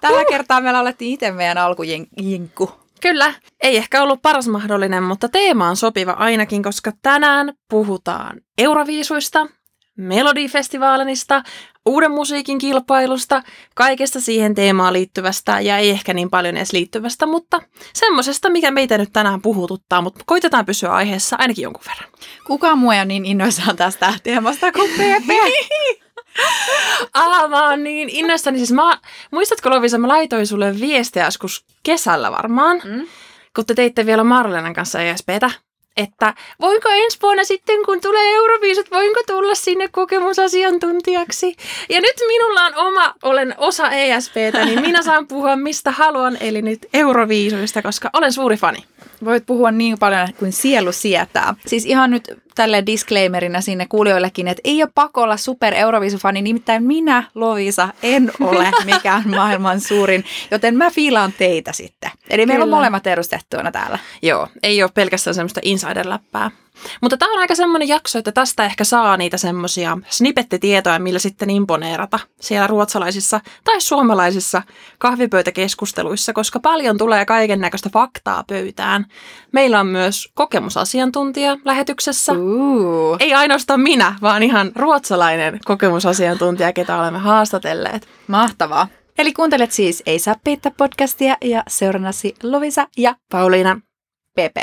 Tällä kertaa me laulettiin itse meidän alkujinkku. Kyllä, ei ehkä ollut paras mahdollinen, mutta teema on sopiva ainakin, koska tänään puhutaan Euroviisuista, Melodifestivaalinista, uuden musiikin kilpailusta, kaikesta siihen teemaan liittyvästä ja ei ehkä niin paljon edes liittyvästä, mutta semmoisesta, mikä meitä nyt tänään puhututtaa, mutta koitetaan pysyä aiheessa ainakin jonkun verran. Kuka muu on niin innoissaan tästä teemasta kuin PP? Ah, mä oon niin innoissani. Siis mä, muistatko Lovisa, mä laitoin sulle viestiä joskus kesällä varmaan, mm. kun te teitte vielä Marlenan kanssa ESPtä että voinko ensi vuonna sitten, kun tulee Euroviisut, voinko tulla sinne kokemusasiantuntijaksi. Ja nyt minulla on oma, olen osa ESPtä, niin minä saan puhua mistä haluan, eli nyt Euroviisuista, koska olen suuri fani. Voit puhua niin paljon kuin sielu sietää. Siis ihan nyt tälle disclaimerina sinne kuulijoillekin, että ei ole pakko olla super Euroviisufani, nimittäin minä, Lovisa, en ole mikään maailman suurin, joten mä fiilaan teitä sitten. Eli Kyllä. meillä on molemmat edustettuina täällä. Joo, ei ole pelkästään semmoista insider-läppää. Mutta tämä on aika semmoinen jakso, että tästä ehkä saa niitä semmoisia snippettitietoja, millä sitten imponeerata siellä ruotsalaisissa tai suomalaisissa kahvipöytäkeskusteluissa, koska paljon tulee kaiken näköistä faktaa pöytään. Meillä on myös kokemusasiantuntija lähetyksessä. Uh. Ei ainoastaan minä, vaan ihan ruotsalainen kokemusasiantuntija, ketä olemme haastatelleet. Mahtavaa. Eli kuuntelet siis Ei saa peittää podcastia ja seurannasi Lovisa ja Pauliina. PP.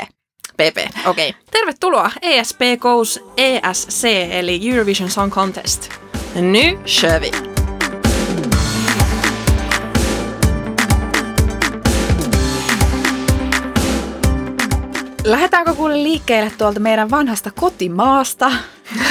PP, okei. Okay. Tervetuloa ESP Goes ESC, eli Eurovision Song Contest. Nu kör vi! Lähdetäänkö kuule liikkeelle tuolta meidän vanhasta kotimaasta?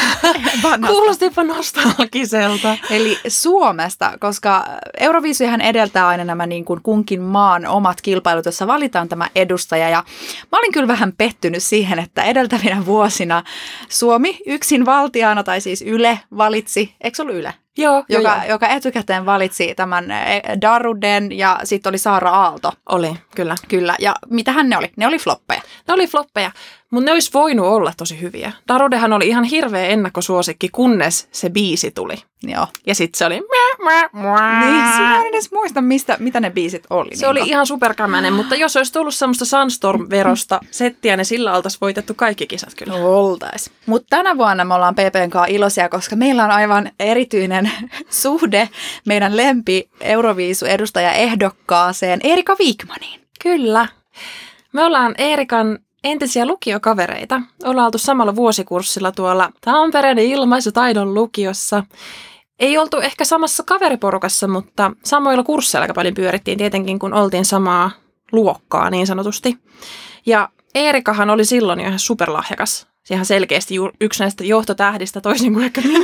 Kuulostipa nostalgiselta. Eli Suomesta, koska Euroviisuhan edeltää aina nämä niin kuin kunkin maan omat kilpailut, jossa valitaan tämä edustaja. Ja mä olin kyllä vähän pettynyt siihen, että edeltävinä vuosina Suomi yksin valtiana, tai siis Yle, valitsi, eikö ollut Yle? Joo, joka, joo, joo. joka etukäteen valitsi tämän eh, Daruden ja sitten oli Saara Aalto. Oli, kyllä. Kyllä, ja mitähän ne oli? Ne oli floppeja. Ne oli floppeja, mutta ne olisi voinut olla tosi hyviä. Darudehan oli ihan hirveä ennakkosuosikki, kunnes se biisi tuli. Joo. Ja sitten se oli... Niin, sinä en edes muista, mistä, mitä ne biisit oli. Se oli ihan superkämäinen, mutta jos olisi tullut semmoista Sunstorm-verosta settiä, niin sillä oltaisiin voitettu kaikki kisat kyllä. Oltais. Mutta tänä vuonna me ollaan PPn kanssa iloisia, koska meillä on aivan erityinen suhde meidän lempi Euroviisu edustaja ehdokkaaseen Erika Wigmaniin. Kyllä. Me ollaan Eerikan entisiä lukiokavereita. Ollaan oltu samalla vuosikurssilla tuolla Tampereen ilmaisutaidon lukiossa. Ei oltu ehkä samassa kaveriporukassa, mutta samoilla kursseilla aika paljon pyörittiin tietenkin, kun oltiin samaa luokkaa niin sanotusti. Ja Eerikahan oli silloin jo ihan superlahjakas. Ihan selkeästi yksi näistä johtotähdistä toisin kuin ehkä minä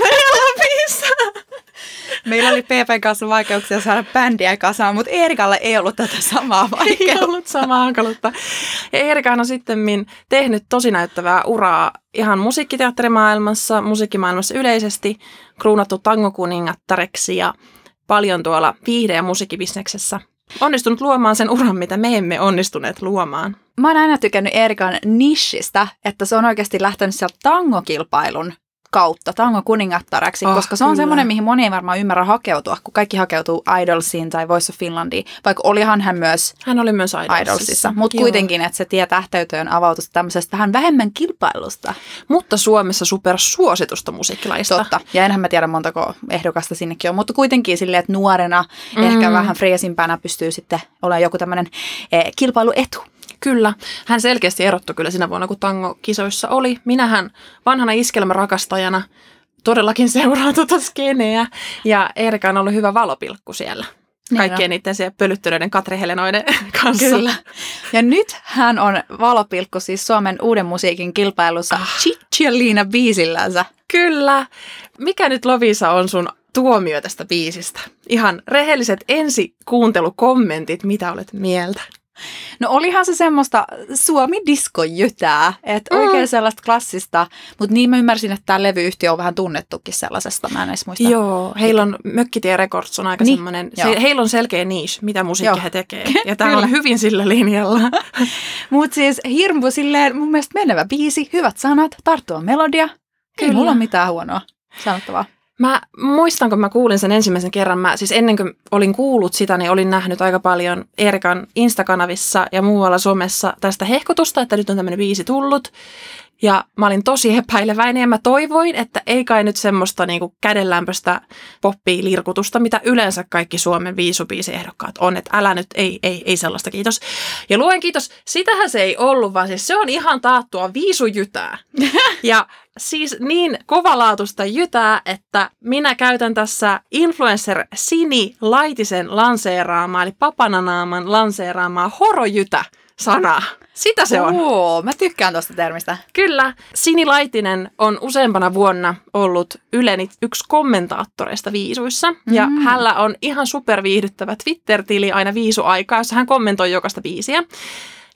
Meillä oli PPn kanssa vaikeuksia saada bändiä kasaan, mutta Eerikalle ei ollut tätä samaa vaikeutta. Ei ollut samaa hankaluutta. Ja Eerikahan on sitten tehnyt tosi näyttävää uraa ihan musiikkiteatterimaailmassa, musiikkimaailmassa yleisesti, kruunattu tangokuningattareksi ja paljon tuolla viihde- ja musiikkibisneksessä. Onnistunut luomaan sen uran, mitä me emme onnistuneet luomaan. Mä oon aina tykännyt Erikan nishistä, että se on oikeasti lähtenyt sieltä tangokilpailun kautta tango kuningattareksi, oh, koska se on semmoinen, mihin moni ei varmaan ymmärrä hakeutua, kun kaikki hakeutuu Idolsiin tai Voice of Finlandiin, vaikka olihan hän myös Hän oli myös Idolsissa. Idolsissa mutta kuitenkin, että se tie tähteytöön avautuu tämmöisestä vähän vähemmän kilpailusta. Mutta Suomessa supersuositusta musiikkilaista. Totta, ja enhän mä tiedä montako ehdokasta sinnekin on, mutta kuitenkin silleen, että nuorena, mm. ehkä vähän freesimpänä pystyy sitten olemaan joku tämmöinen eh, kilpailuetu. Kyllä, hän selkeästi erottui kyllä sinä vuonna, kun tango-kisoissa oli. Minähän vanhana iskelmärakastajana todellakin seuraan tuota skeneä ja Erika on ollut hyvä valopilkku siellä. Niin kaikkien niiden siellä pölyttyneiden Katri-Helenoiden kanssa. Kyllä. Ja nyt hän on valopilkku siis Suomen uuden musiikin kilpailussa ah. Cicciolina biisillänsä. Kyllä. Mikä nyt Lovisa on sun tuomio tästä biisistä? Ihan rehelliset ensikuuntelukommentit, mitä olet mieltä? No olihan se semmoista Suomi-diskojytää, että Mm. oikein sellaista klassista, mutta niin mä ymmärsin, että tämä levyyhtiö on vähän tunnettukin sellaisesta, mä en edes muista. Joo, heillä on Mökkitie Records on aika Niin, semmoinen, se, heillä on selkeä niche, mitä musiikkia Joo. he tekee. Ja tämä on hyvin sillä linjalla. Mutta siis hirmu silleen mun mielestä menevä biisi, hyvät sanat, tarttuva melodia. Kyllä. Ei mulla ole mitään huonoa sanottavaa. Mä muistan, kun mä kuulin sen ensimmäisen kerran, mä, siis ennen kuin olin kuullut sitä, niin olin nähnyt aika paljon Erikan Instakanavissa ja muualla somessa tästä hehkutusta, että nyt on tämmöinen biisi tullut. Ja mä olin tosi epäileväinen ja mä toivoin, että ei kai nyt semmoista niinku kädenlämpöistä poppilirkutusta, mitä yleensä kaikki Suomen viisubiisiehdokkaat on. Että älä nyt, ei, ei, ei sellaista, kiitos. Ja luen kiitos, sitähän se ei ollut, vaan siis se on ihan taattua viisujytää. Ja siis niin kovalaatusta jytää, että minä käytän tässä influencer Sini Laitisen lanseeraamaa, eli Papananaaman lanseeraamaa horojytä sanaa. Sitä se on. Oo, mä tykkään tuosta termistä. Kyllä. Sini Laitinen on useampana vuonna ollut Ylen yksi kommentaattoreista viisuissa. Ja Mm. hänellä on ihan superviihdyttävä Twitter-tili aina viisuaikaa, jossa hän kommentoi jokaista biisiä.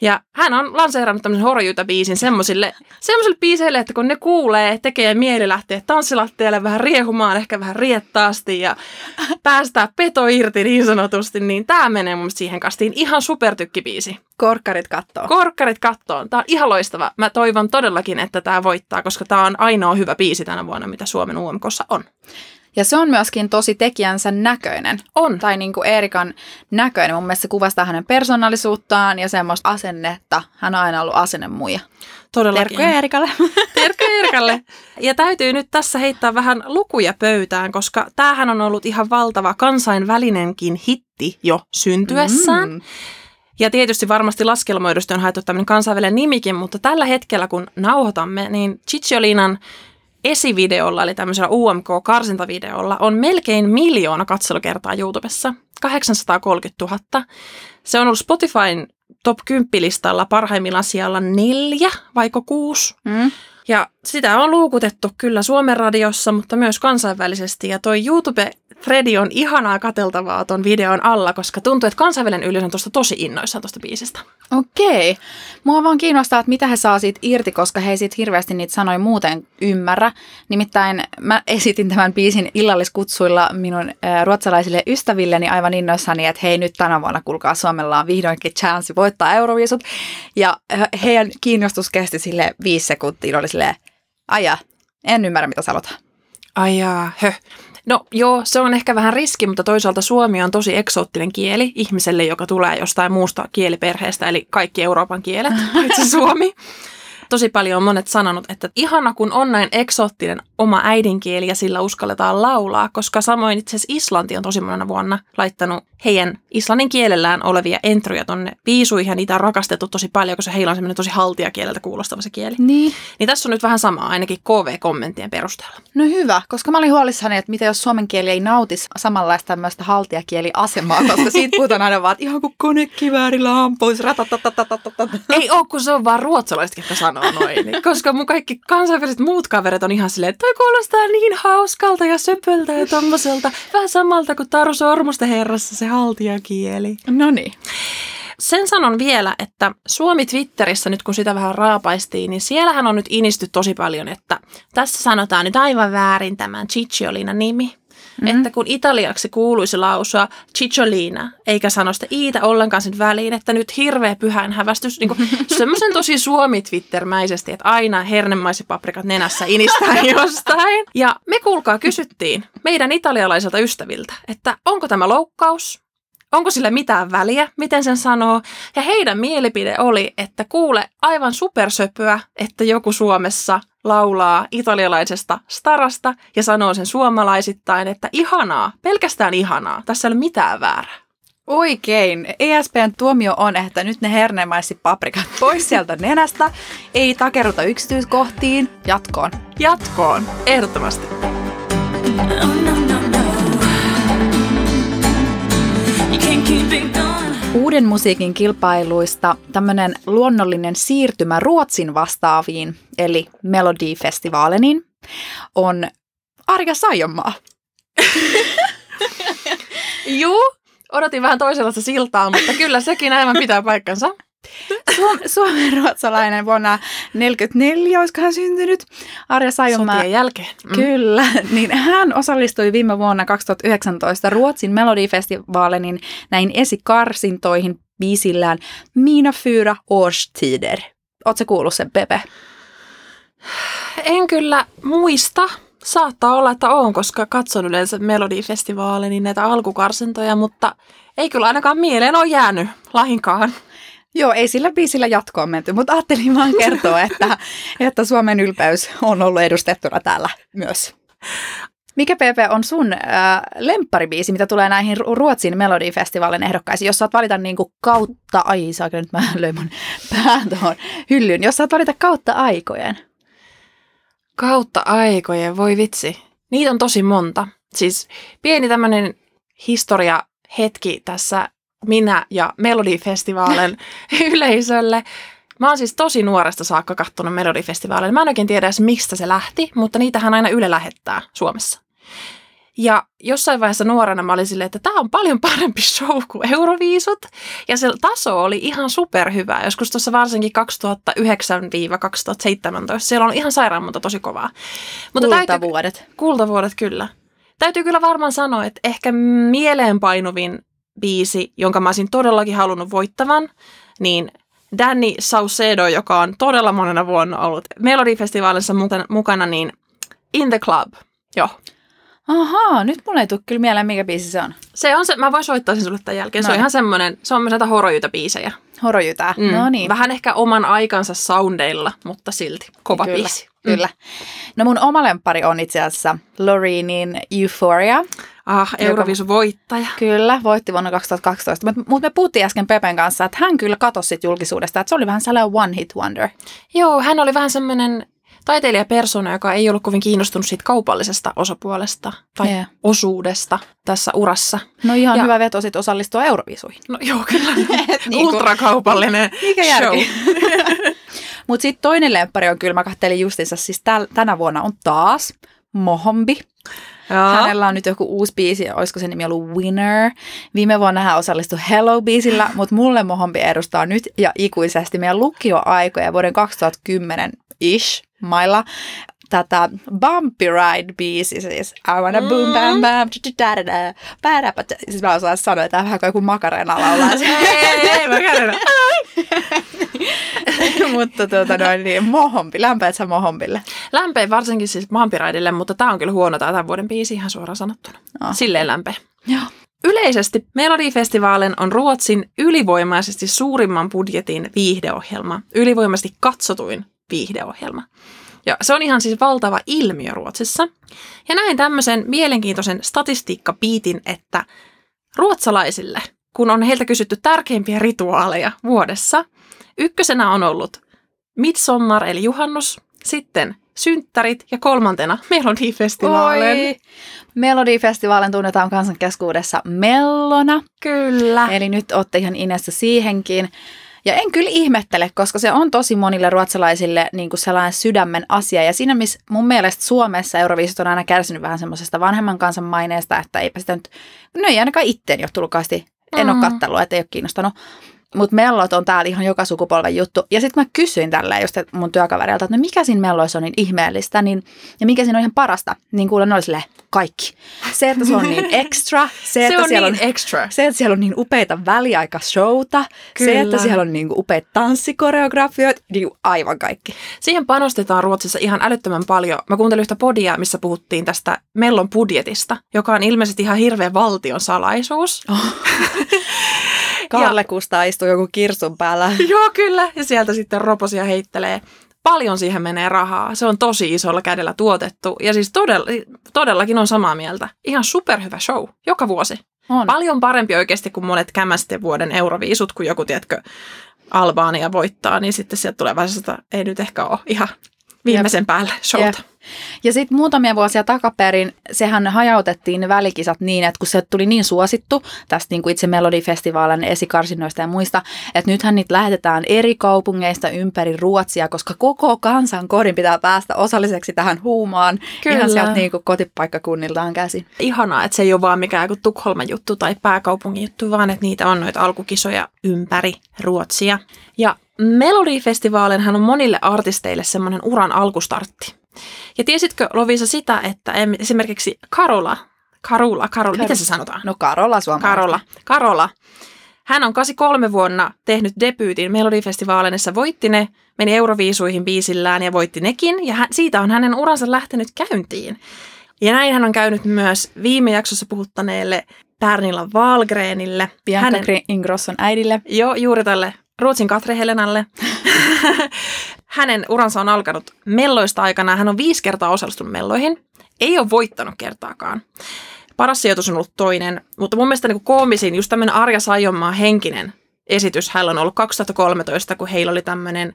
Ja hän on lanseerannut tämmöisen horjuta-biisin semmoisille, semmoisille biiseille, että kun ne kuulee, tekee mieli lähteä tanssilattialle vähän riehumaan, ehkä vähän riettaasti ja päästää peto irti niin sanotusti, niin tämä menee mun siihen kastiin ihan supertykkibiisi. Korkkarit kattoo. Korkkarit kattoon. Tämä on ihan loistava. Mä toivon todellakin, että tämä voittaa, koska tämä on ainoa hyvä biisi tänä vuonna, mitä Suomen UMKssa on. Ja se on myöskin tosi tekijänsä näköinen. On. Tai niin kuin Eerikan näköinen. Mun mielestä se kuvastaa hänen persoonallisuuttaan ja semmoista asennetta. Hän on aina ollut asennemuija. Todellakin. Terkkuja Eerikalle. Terkkuja Erkalle. Ja täytyy nyt tässä heittää vähän lukuja pöytään, koska tämähän on ollut ihan valtava kansainvälinenkin hitti jo syntyessään. Mm. Ja tietysti varmasti laskelmoidusti on haettu tämmöinen kansainvälinen nimikin, mutta tällä hetkellä kun nauhoitamme, niin Cicciolinan esivideolla, eli tämmöisellä UMK-karsintavideolla, on melkein miljoona katselukertaa YouTubessa, 830 000. Se on ollut Spotifyn top 10 listalla parhaimmillaan sijalla neljä, vaiko kuusi. Mm. Ja sitä on luukutettu kyllä Suomen radiossa, mutta myös kansainvälisesti. Ja toi YouTube-threadi on ihanaa kateltavaa ton videon alla, koska tuntuu, että kansainvälinen yleisö on tuosta tosi innoissaan tuosta biisistä. Okei. Mua vaan kiinnostaa, että mitä he saa siitä irti, koska he ei siitä hirveästi niitä sanoja muuten ymmärrä. Nimittäin mä esitin tämän biisin illalliskutsuilla minun äh, ruotsalaisille ystävilleni aivan innoissani, että hei nyt tänä vuonna kuulkaa Suomella on vihdoinkin chanssi voittaa Euroviisut. Ja heidän kiinnostus kesti sille viisi sekuntia, oli silleen, aja, en ymmärrä mitä sanotaan. Ai jaa, hö. No joo, se on ehkä vähän riski, mutta toisaalta suomi on tosi eksoottinen kieli ihmiselle, joka tulee jostain muusta kieliperheestä, eli kaikki Euroopan kielet, paitsi suomi. Tosi paljon on monet sanonut, että ihana kun on näin eksoottinen oma äidinkieli ja sillä uskalletaan laulaa, koska samoin itse asiassa Islanti on tosi monena vuonna laittanut heidän islannin kielellään olevia entryjä tonne viisuihin ja niitä on rakastettu tosi paljon, koska heillä on semmoinen tosi haltiakieleltä kuulostava se kieli. Niin. Niin tässä on nyt vähän samaa, ainakin KV-kommenttien perusteella. No hyvä, koska mä olin huolissani, että mitä jos suomen kieli ei nautisi samanlaista tämmöistä haltiakieliasemaa, koska siitä puhutaan aina vaan, että ihan kuin konekiväärillä ratatatatatatat. Ei oo, kun se on vaan ruotsalaiset, jotka sanoo noin. Niin, Koska mun kaikki kansainväliset muut kaverit on ihan silleen, että toi kuulostaa niin hauskalta ja söpöltä ja tommoselta. Vähän samalta kuin Taru Sormusten herrassa se haltiakieli. No niin. Sen sanon vielä, että Suomi Twitterissä, nyt kun sitä vähän raapaistiin, niin siellähän on nyt inisty tosi paljon, että tässä sanotaan nyt aivan väärin tämän Cicciolina nimi. Mm. Että kun italiaksi kuuluisi lausua Cicciolina, eikä sano sitä iitä ollenkaan sen väliin, että nyt hirveä pyhän hävästys, niin semmoisen tosi suomi Twittermäisesti, että aina hernemaisipaprikat nenässä inistää jostain. Ja me kuulkaa kysyttiin meidän italialaisilta ystäviltä, että onko tämä loukkaus, Onko sillä mitään väliä, miten sen sanoo? Ja heidän mielipide oli, että kuule aivan supersöpöä, että joku Suomessa laulaa italialaisesta starasta ja sanoo sen suomalaisittain, että ihanaa, pelkästään ihanaa, tässä ei ole mitään väärää. Oikein. ESPn tuomio on, että nyt ne hernemaisi paprikat pois sieltä nenästä, ei takeruta yksityiskohtiin, jatkoon. Jatkoon, ehdottomasti. Oh, no, Uuden musiikin kilpailuista tämmöinen luonnollinen siirtymä Ruotsin vastaaviin, eli Melodifestivaaleniin, on Arja Saijonmaa. Juu, Odotin vähän toisenlaista siltaa, mutta kyllä sekin aivan pitää paikkansa. Suom, suomen ruotsalainen vuonna 1944, olisikohan syntynyt Arja Saijonmaa. Sotien jälkeen. Mm. Kyllä, niin hän osallistui viime vuonna 2019 Ruotsin Melodifestivalenin näihin esikarsintoihin biisillään Mina fyra årstider. Oletko kuullut sen, Pepe? En kyllä muista. Saattaa olla, että on, koska katson yleensä Melodifestivaalein niin näitä alkukarsintoja, mutta ei kyllä ainakaan mieleen ole jäänyt lahinkaan. Joo, ei sillä biisillä jatkoon menty, mutta ajattelin vaan kertoa, että, että Suomen ylpeys on ollut edustettuna täällä myös. Mikä PP on sun äh, lempparibiisi, mitä tulee näihin Ru- Ruotsin Melodifestivaalin ehdokkaisiin? Jos saat valita niin kuin kautta, ai saako nyt mä löin mun pään tuohon hyllyyn. Jos saat valita kautta aikojen. Kautta aikojen, voi vitsi. Niitä on tosi monta. Siis pieni tämmöinen historia hetki tässä minä ja Melodifestivaalin yleisölle. Mä oon siis tosi nuoresta saakka kattonut Melodifestivaaleja. Mä en oikein tiedä edes mistä se lähti, mutta niitähän aina Yle lähettää Suomessa. Ja jossain vaiheessa nuorena mä olin silleen, että tämä on paljon parempi show kuin Euroviisut. Ja se taso oli ihan superhyvä. Joskus tuossa varsinkin 2009-2017. Siellä on ihan sairaan monta tosi kovaa. Mutta täytyy, Kultavuodet. kultavuodet kyllä. Täytyy kyllä varmaan sanoa, että ehkä mieleenpainuvin biisi, jonka mä olisin todellakin halunnut voittavan, niin Danny Saucedo, joka on todella monena vuonna ollut Melodifestivaalissa mukana, niin In the Club. Joo. Ahaa, nyt mulle ei tule kyllä mieleen, mikä biisi se on. Se on se, mä voin soittaa sen sulle tämän jälkeen. Se on Noin. ihan semmoinen, se on myös näitä horojytä biisejä. Horojytää. Mm. No niin. Vähän ehkä oman aikansa soundeilla, mutta silti kova Kyllä, biisi. Kyllä. No mun oma lemppari on itse asiassa Lorenin Euphoria. Ah, Euroviisun voittaja. Kyllä, voitti vuonna 2012. Mutta me puhuttiin äsken Pepen kanssa, että hän kyllä katosi sit julkisuudesta, että se oli vähän sellainen one hit wonder. Joo, hän oli vähän semmoinen taiteilijapersona, joka ei ollut kovin kiinnostunut siitä kaupallisesta osapuolesta tai yeah. osuudesta tässä urassa. No ihan Ja- hyvä veto sit osallistua Eurovisuihin. No joo, kyllä. niinku- Ultrakaupallinen Mikä show. Mutta sitten toinen lemppari on kyllä, mä kattelin justiinsa, siis täl, tänä vuonna on taas Mohombi. Joo. Hänellä on nyt joku uusi biisi, olisiko se nimi ollut Winner. Viime vuonna hän osallistui Hello-biisillä, mutta mulle Mohombi edustaa nyt ja ikuisesti meidän lukioaikoja vuoden 2010-ish mailla tätä Bumpy Ride-biisi siis. I wanna boom bam bam, da Siis mä osaan sanoa, että vähän kuin joku makarena laulaa. ei, ei, mutta tuota noin, niin Mohombi, lämpeät sä Mohombille? Lämpeä varsinkin siis Vampiraidille, mutta tämä on kyllä huono tää tämän vuoden biisi ihan suoraan sanottuna. Ah. Silleen lämpeä. Joo. Yleisesti Melodifestivalen on Ruotsin ylivoimaisesti suurimman budjetin viihdeohjelma, ylivoimaisesti katsotuin viihdeohjelma. Ja se on ihan siis valtava ilmiö Ruotsissa. Ja näin tämmöisen mielenkiintoisen statistiikkapiitin, että ruotsalaisille, kun on heiltä kysytty tärkeimpiä rituaaleja vuodessa, ykkösenä on ollut midsommar eli juhannus, sitten synttärit ja kolmantena Melodifestivalen. Oi. Melodifestivaalin tunnetaan kansan keskuudessa mellona, Kyllä. eli nyt olette ihan inessä siihenkin. Ja en kyllä ihmettele, koska se on tosi monille ruotsalaisille niin kuin sellainen sydämen asia. Ja siinä, missä mun mielestä Suomessa Euroviisut on aina kärsinyt vähän semmoisesta vanhemman kansan maineesta, että eipä sitä nyt, no ei ainakaan itteen jo tulkaasti, en ole Mm. kattellut, että ei ole kiinnostanut. Mutta mellot on täällä ihan joka sukupolven juttu. Ja sitten mä kysyin tälleen just mun työkaverilta, että no mikä siinä melloissa on niin ihmeellistä, niin, ja mikä siinä on ihan parasta, niin kuulen ne oli silleen, kaikki. Se, että se on niin extra, se, Se että on siellä niin on extra. se, että siellä on niin upeita väliaikashowta, se, että Kyllä. siellä on niin kuin upeita tanssikoreografioita, niin kuin aivan kaikki. Siihen panostetaan Ruotsissa ihan älyttömän paljon. Mä kuuntelin yhtä podia, missä puhuttiin tästä Mellon budjetista, joka on ilmeisesti ihan hirveä valtion salaisuus. Karle Kustaa istuu joku kirsun päällä. Joo, kyllä. Ja sieltä sitten roposia heittelee. Paljon siihen menee rahaa. Se on tosi isolla kädellä tuotettu. Ja siis todella, todellakin on samaa mieltä. Ihan superhyvä show. Joka vuosi. On. Paljon parempi oikeasti kuin monet kämästen vuoden euroviisut, kun joku, tiedätkö, Albaania voittaa, niin sitten sieltä tulee vähän sitä, ei nyt ehkä ole ihan viimeisen päälle showta. Jep. Ja sitten muutamia vuosia takaperin sehän hajautettiin ne välikisat niin, että kun se tuli niin suosittu tästä niin kuin itse Melodifestivaalin esikarsinoista ja muista, että nythän niitä lähetetään eri kaupungeista ympäri Ruotsia, koska koko kansan kodin pitää päästä osalliseksi tähän huumaan Kyllä. ihan sieltä niin kuin kotipaikkakunniltaan käsin. Ihanaa, että se ei ole vaan mikään kuin Tukholman juttu tai pääkaupungin juttu, vaan että niitä on noita alkukisoja ympäri Ruotsia. Ja Melodifestivaalinhan on monille artisteille semmoinen uran alkustartti. Ja tiesitkö Lovisa sitä, että esimerkiksi Karola, Karula, Karola, miten se sanotaan? No Karola suomalainen. Karola, Karola. Hän on 83 vuonna tehnyt debyytin Melodifestivaalinissa, voitti ne, meni Euroviisuihin biisillään ja voitti nekin, ja hän, siitä on hänen uransa lähtenyt käyntiin. Ja näin hän on käynyt myös viime jaksossa puhuttaneelle Pernilla Wahlgrenille. Bianca Hänen, Ingrosson äidille. Joo, juuri tälle Ruotsin Katre Helenalle. Hänen uransa on alkanut melloista aikana. Hän on viisi kertaa osallistunut melloihin. Ei ole voittanut kertaakaan. Paras sijoitus on ollut toinen, mutta mun mielestä niin koomisin just tämmöinen Arja Saijonmaan henkinen esitys hänellä on ollut 2013, kun heillä oli tämmöinen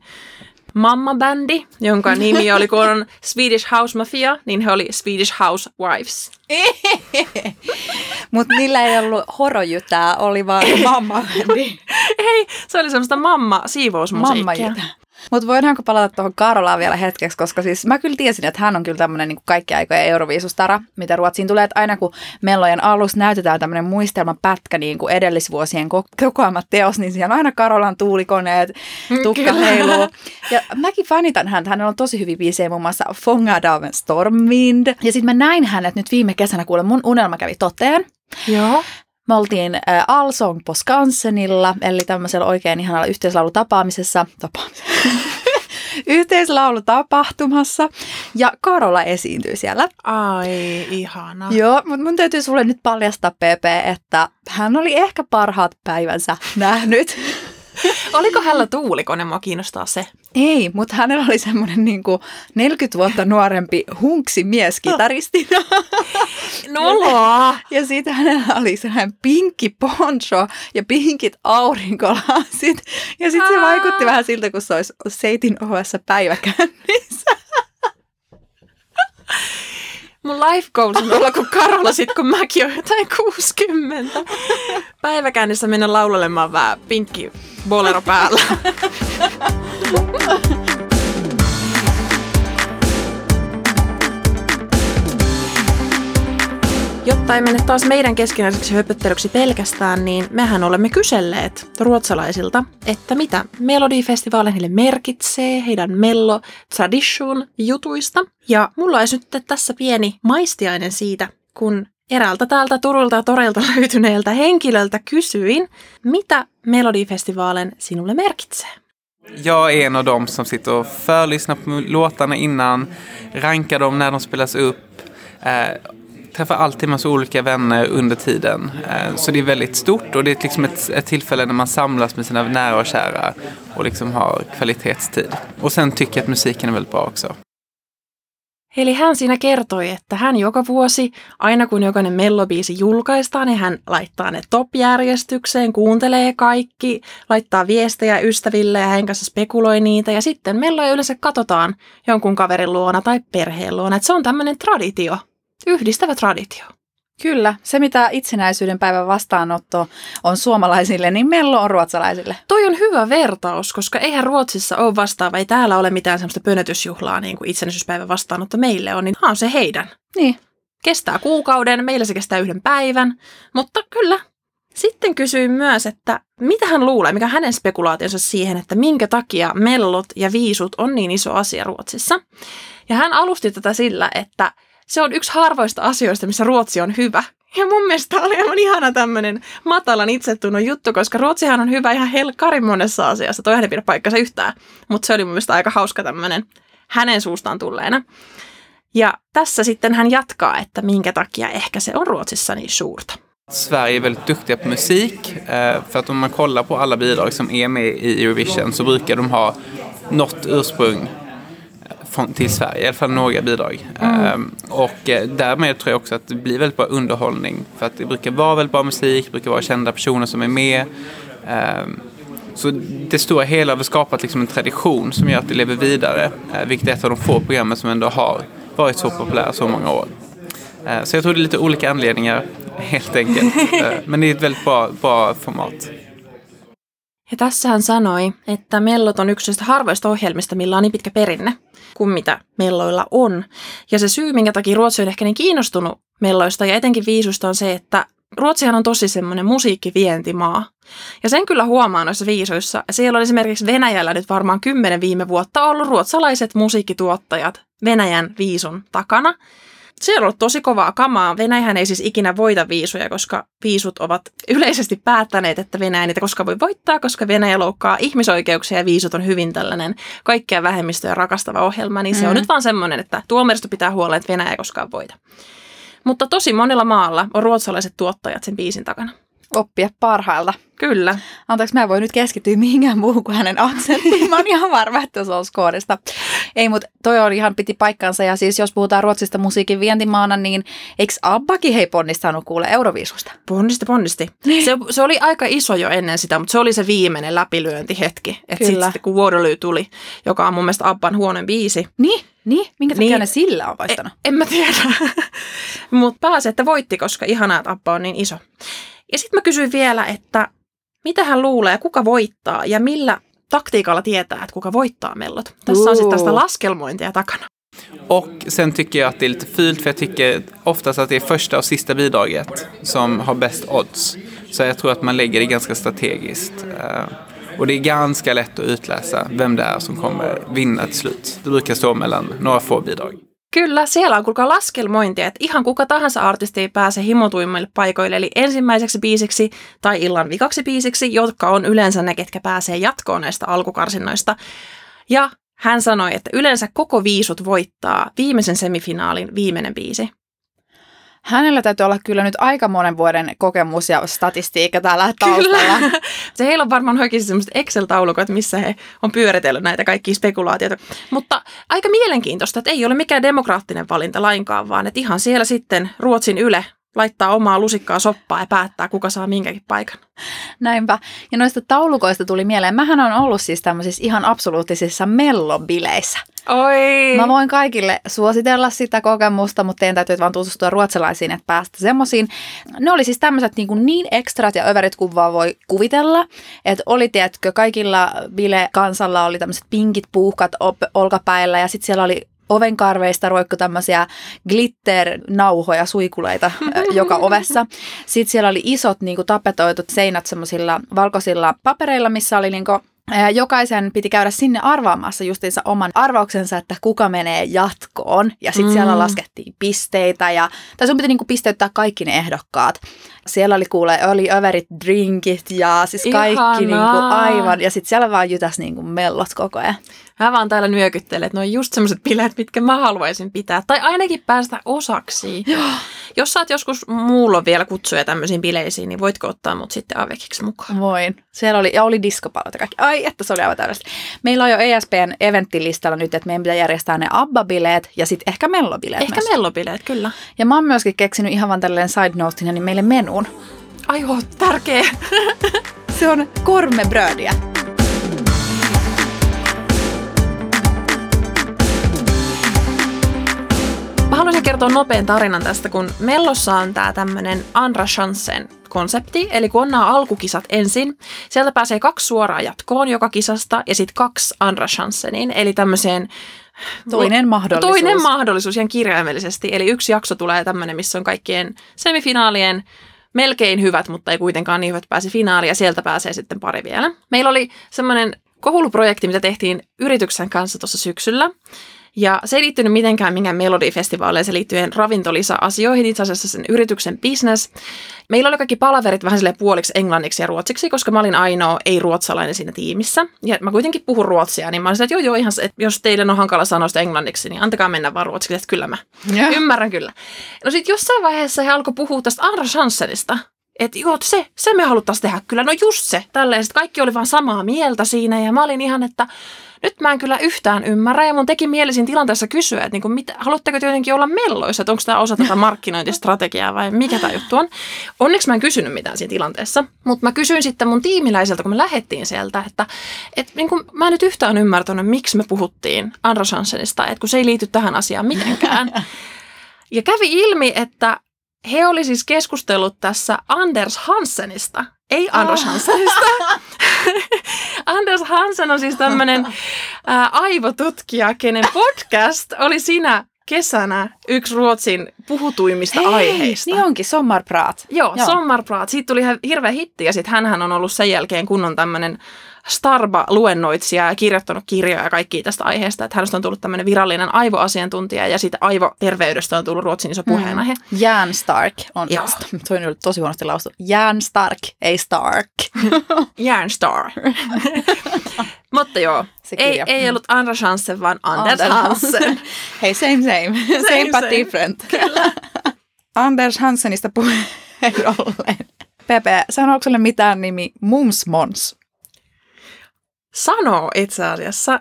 mamma-bändi, jonka nimi oli, kun on Swedish House Mafia, niin he oli Swedish House Wives. Mutta niillä ei ollut horojytää, oli vaan mamma Ei, se oli semmoista mamma-siivousmusiikkia. Mamma Mutta voidaanko palata tuohon Karolaan vielä hetkeksi, koska siis mä kyllä tiesin, että hän on kyllä tämmöinen niin kaikki aikojen Euroviisustara, mitä Ruotsiin tulee, että aina kun mellojen alussa näytetään tämmöinen muistelmapätkä niin kuin edellisvuosien ko- kokoama teos, niin siellä on aina Karolan tuulikoneet, tukka Kyllä. heiluu. Ja mäkin fanitan häntä, hänellä on tosi hyviä biisejä, muun muassa Fångad Stormwind. Ja sitten mä näin hänet nyt viime kesänä, kuule mun unelma kävi toteen. Joo. Me oltiin äh, Allsång på Skansenilla, eli tämmöisellä oikein ihanalla yhteislaulutapaamisessa. Tapaamisessa. yhteislaulutapahtumassa. Ja Karola esiintyi siellä. Ai, ihana. Joo, mutta mun täytyy sulle nyt paljastaa, PP, että hän oli ehkä parhaat päivänsä nähnyt. Oliko hänellä tuulikone? Mua kiinnostaa se. Ei, mutta hänellä oli semmoinen niin 40 vuotta nuorempi hunksi mies kitaristina. Noloa! Ja sitten hänellä oli sellainen pinkki poncho ja pinkit aurinkolasit. Ja sitten se vaikutti vähän siltä, kun se olisi seitin ovessa päiväkännissä. Mun life goals on olla kuin Karola sit, kun mäkin oon jotain 60. Päiväkäännissä mennä laulelemaan vähän pinkki bolero päällä. Jotta ei mene taas meidän keskinäiseksi höpöttelyksi pelkästään, niin mehän olemme kyselleet ruotsalaisilta, että mitä Melodifestivaali heille merkitsee, heidän mello tradition jutuista. Ja mulla olisi nyt tässä pieni maistiainen siitä, kun eräältä täältä Turulta ja Toreilta löytyneeltä henkilöltä kysyin, mitä Melodifestivalen sinulle merkitsee. Jag är en av dem som sitter och förlyssnar på låtarna innan, rankar dem när de spelas upp, eh, träffar alltid massa olika vänner under tiden. Eh, så det är väldigt stort och det är liksom ett, ett tillfälle när man samlas med sina nära och kära och liksom har kvalitetstid. Och sen tycker jag att musiken är väldigt bra också. Eli hän siinä kertoi, että hän joka vuosi, aina kun jokainen mellobiisi julkaistaan, niin hän laittaa ne top-järjestykseen, kuuntelee kaikki, laittaa viestejä ystäville ja hän kanssa spekuloi niitä. Ja sitten melloja yleensä katsotaan jonkun kaverin luona tai perheen luona. Et se on tämmöinen traditio, yhdistävä traditio. Kyllä, se mitä itsenäisyyden päivän vastaanotto on suomalaisille, niin mello on ruotsalaisille. Toi on hyvä vertaus, koska eihän Ruotsissa ole vastaava, ei täällä ole mitään semmoista pönötysjuhlaa niin kuin itsenäisyyspäivän vastaanotto meille on, niin on se heidän. Niin. Kestää kuukauden, meillä se kestää yhden päivän, mutta kyllä. Sitten kysyin myös, että mitä hän luulee, mikä hänen spekulaationsa siihen, että minkä takia mellot ja viisut on niin iso asia Ruotsissa. Ja hän alusti tätä sillä, että se on yksi harvoista asioista, missä Ruotsi on hyvä. Ja mun mielestä tämä oli aivan ihana tämmöinen matalan itsetunnon juttu, koska Ruotsihan on hyvä ihan helkkarin monessa asiassa. Toihan ei pidä paikkansa yhtään, mutta se oli mun mielestä aika hauska tämmöinen hänen suustaan tulleena. Ja tässä sitten hän jatkaa, että minkä takia ehkä se on Ruotsissa niin suurta. Sverige är väldigt duktiga på musik. eh, För att om man kollar på alla bidrag som är med i Eurovision så brukar de ha något ursprung från, till Sverige, i alla fall några bidrag. Ehm, Och eh, därmed tror jag också att det blir väldigt bra underhållning. För att det brukar vara väldigt bra musik, det brukar vara kända personer som är med. Ehm, Så det stora hela har väl skapat liksom en tradition som gör att det lever vidare. eh, Vilket är ett av de få programmen som ändå har varit så populär så många år. Eh, Så jag tror det är lite olika anledningar helt enkelt. Eh, Men det är ett väldigt bra, bra format. Ja tässä hän sanoi, että mellot on yksi harvoista ohjelmista, millä on niin pitkä perinne kuin mitä melloilla on. Ja se syy, minkä takia Ruotsi on ehkä niin kiinnostunut melloista ja etenkin viisusta on se, että Ruotsihan on tosi semmoinen musiikkivientimaa. Ja sen kyllä huomaa noissa viisuissa. Siellä on esimerkiksi Venäjällä nyt varmaan kymmenen viime vuotta ollut ruotsalaiset musiikkituottajat Venäjän viisun takana. Siellä on ollut tosi kovaa kamaa. Venäjähän ei siis ikinä voita viisuja, koska viisut ovat yleisesti päättäneet, että Venäjä niitä koskaan voi voittaa, koska Venäjä loukkaa ihmisoikeuksia ja viisut on hyvin tällainen kaikkia vähemmistöjä rakastava ohjelma. Niin se on Mm. nyt vaan semmoinen, että tuomaristo pitää huolen, että Venäjä ei koskaan voita. Mutta tosi monella maalla on ruotsalaiset tuottajat sen biisin takana. Oppia parhailta. Kyllä. Anteeksi, mä en voi nyt keskittyä mihinkään muuhun kuin hänen aksenttiin. Mä oon ihan varma, että se on skoorista. Ei, mutta toi on ihan piti paikkansa. Ja siis jos puhutaan Ruotsista musiikin vientimaana, niin eikö Abbakin hei ponnistanut kuule Euroviisusta? Ponnisti, ponnisti. Se, se oli aika iso jo ennen sitä, mutta se oli se viimeinen läpilyöntihetki. Että sitten kun Waterloo tuli, joka on mun mielestä Abban huonon biisi, Niin, niin. Minkä takia Niin. ne sillä on voittanut? En mä tiedä. Mutta pääsi, että voitti, koska ihanaa, että Abba on niin iso. Ja sitten mä kysyin vielä, että mitä hän luulee, kuka voittaa ja millä taktiikalla tietää, että kuka voittaa mellot. Tässä on sitten tästä laskelmointia takana. Och sen tycker jag att det är lite fult för jag tycker oftast att det är första och sista bidraget som har bäst odds. Så jag tror att man lägger det ganska strategiskt. Eh, Och det är ganska lätt att utläsa vem det är som kommer vinna till slut. Det brukar stå mellan några få bidrag. Kyllä, siellä on kuulkaa laskelmointia, että ihan kuka tahansa artisti pääsee himotuimmille paikoille, eli ensimmäiseksi biisiksi tai illan vikaksi biisiksi, jotka on yleensä ne, ketkä pääsee jatkoon näistä alkukarsinnoista. Ja hän sanoi, että yleensä koko viisut voittaa viimeisen semifinaalin viimeinen biisi. Hänellä täytyy olla kyllä nyt aika monen vuoden kokemus ja statistiikka täällä taustalla. Se heillä on varmaan oikeasti sellaiset Excel-taulukot, missä he on pyöritellyt näitä kaikkia spekulaatioita. Mutta aika mielenkiintoista, että ei ole mikään demokraattinen valinta lainkaan, vaan että ihan siellä sitten Ruotsin Yle laittaa omaa lusikkaa soppaa ja päättää, kuka saa minkäkin paikan. Näinpä. Ja noista taulukoista tuli mieleen. Mähän on ollut siis tämmöisissä ihan absoluuttisissa mellobileissä. Oi! Mä voin kaikille suositella sitä kokemusta, mutta teidän täytyy vaan tutustua ruotsalaisiin, että päästä semmoisiin. Ne oli siis tämmöiset niin, kuin niin ekstrat ja överit kuin vaan voi kuvitella. Että oli, tiedätkö, kaikilla bile-kansalla oli tämmöiset pinkit puuhkat op- olkapäillä ja sitten siellä oli ovenkarveista roikku tämmöisiä glitter-nauhoja, suikuleita joka ovessa. Sitten siellä oli isot niin kuin tapetoitut seinät semmoisilla valkoisilla papereilla, missä oli niin kuin Jokaisen piti käydä sinne arvaamassa justiinsa oman arvauksensa, että kuka menee jatkoon. Ja sitten mm. siellä laskettiin pisteitä. Ja, tai sun piti niinku pisteyttää kaikki ne ehdokkaat. Siellä oli kuule, oli överit drinkit ja siis kaikki Ihanaa. niinku aivan. Ja sitten siellä vaan jytäs niinku mellot koko ajan. Mä vaan täällä nyökyttelen, että ne on just semmoiset bileet, mitkä mä haluaisin pitää. Tai ainakin päästä osaksi. Jos saat joskus muulla vielä kutsuja tämmöisiin bileisiin, niin voitko ottaa mut sitten avekiksi mukaan? Voin. Siellä oli, ja oli diskopalot ja kaikki. Ai, että se oli aivan täydellistä. Meillä on jo ESPn eventtilistalla nyt, että meidän pitää järjestää ne ABBA-bileet ja sitten ehkä mellobileet Ehkä myös. mellobileet, kyllä. Ja mä oon myöskin keksinyt ihan vaan tälleen side noteina niin meille menuun. Ai joo, tärkeä. Se on kormebrödiä. Haluaisin kertoa nopean tarinan tästä, kun Mellossa on tää tämmönen Andra Chansen konsepti, eli kun on nämä alkukisat ensin, sieltä pääsee kaksi suoraan jatkoon joka kisasta ja sitten kaksi Andra Chanseniin, eli tämmöiseen Toinen mahdollisuus. Toinen mahdollisuus ihan kirjaimellisesti. Eli yksi jakso tulee tämmöinen, missä on kaikkien semifinaalien melkein hyvät, mutta ei kuitenkaan niin hyvät pääsi finaaliin ja sieltä pääsee sitten pari vielä. Meillä oli semmoinen kohuluprojekti, mitä tehtiin yrityksen kanssa tuossa syksyllä. Ja se ei liittynyt mitenkään minkään Melody-festivaaleihin, se liittyen ravintolisa-asioihin, itse asiassa sen yrityksen business. Meillä oli kaikki palaverit vähän sille puoliksi englanniksi ja ruotsiksi, koska mä olin ainoa ei-ruotsalainen siinä tiimissä. Ja mä kuitenkin puhun ruotsia, niin mä olin että joo joo, ihan, se, että jos teille on hankala sanoa sitä englanniksi, niin antakaa mennä vaan ruotsiksi, että kyllä mä Joo. ymmärrän kyllä. No sitten jossain vaiheessa he alkoi puhua tästä Andra Chansenista. Että joo, se, se me haluttaisiin tehdä kyllä. No just se, tälleen. Sitten kaikki oli vaan samaa mieltä siinä ja mä olin ihan, että nyt mä en kyllä yhtään ymmärrä ja mun teki mieli siinä tilanteessa kysyä, että niinku, mitä, haluatteko te jotenkin olla melloissa, että onko tämä osa tätä markkinointistrategiaa vai mikä tämä juttu on. Onneksi mä en kysynyt mitään siinä tilanteessa, mutta mä kysyin sitten mun tiimiläiseltä, kun me lähdettiin sieltä, että et, niinku, mä en nyt yhtään ymmärtänyt, miksi me puhuttiin Andros Hansenista, että kun se ei liity tähän asiaan mitenkään. Ja kävi ilmi, että he oli siis keskustellut tässä Anders Hansenista, ei Anders Hansenista. Anders Hansen on siis tämmöinen aivotutkija, kenen podcast oli siinä kesänä yksi Ruotsin puhutuimmista aiheista. Niin onkin, sommarprat. Joo, Joo. Sommarprat. Siitä tuli ihan hirveä hitti ja sitten hänhän on ollut sen jälkeen kunnon tämmöinen Starba-luennoitsija ja kirjoittanut kirjoja ja kaikkia tästä aiheesta. Että hänestä on tullut tämmöinen virallinen aivoasiantuntija ja siitä aivoterveydestä on tullut Ruotsin iso puheenaihe. Mm. Jan Stark on, Joo. toi on tosi huonosti laustu. Jan Stark, ei Stark. Järnstar. Mutta joo, ei, ei ollut Anders Hansen, vaan Anders, Anders Hansen. Hei, same same. Same, but same. different. Anders Hansenista puheen ollen. Pepe, sanooko sulle mitään nimi Mums Mons? Sanoo itse asiassa,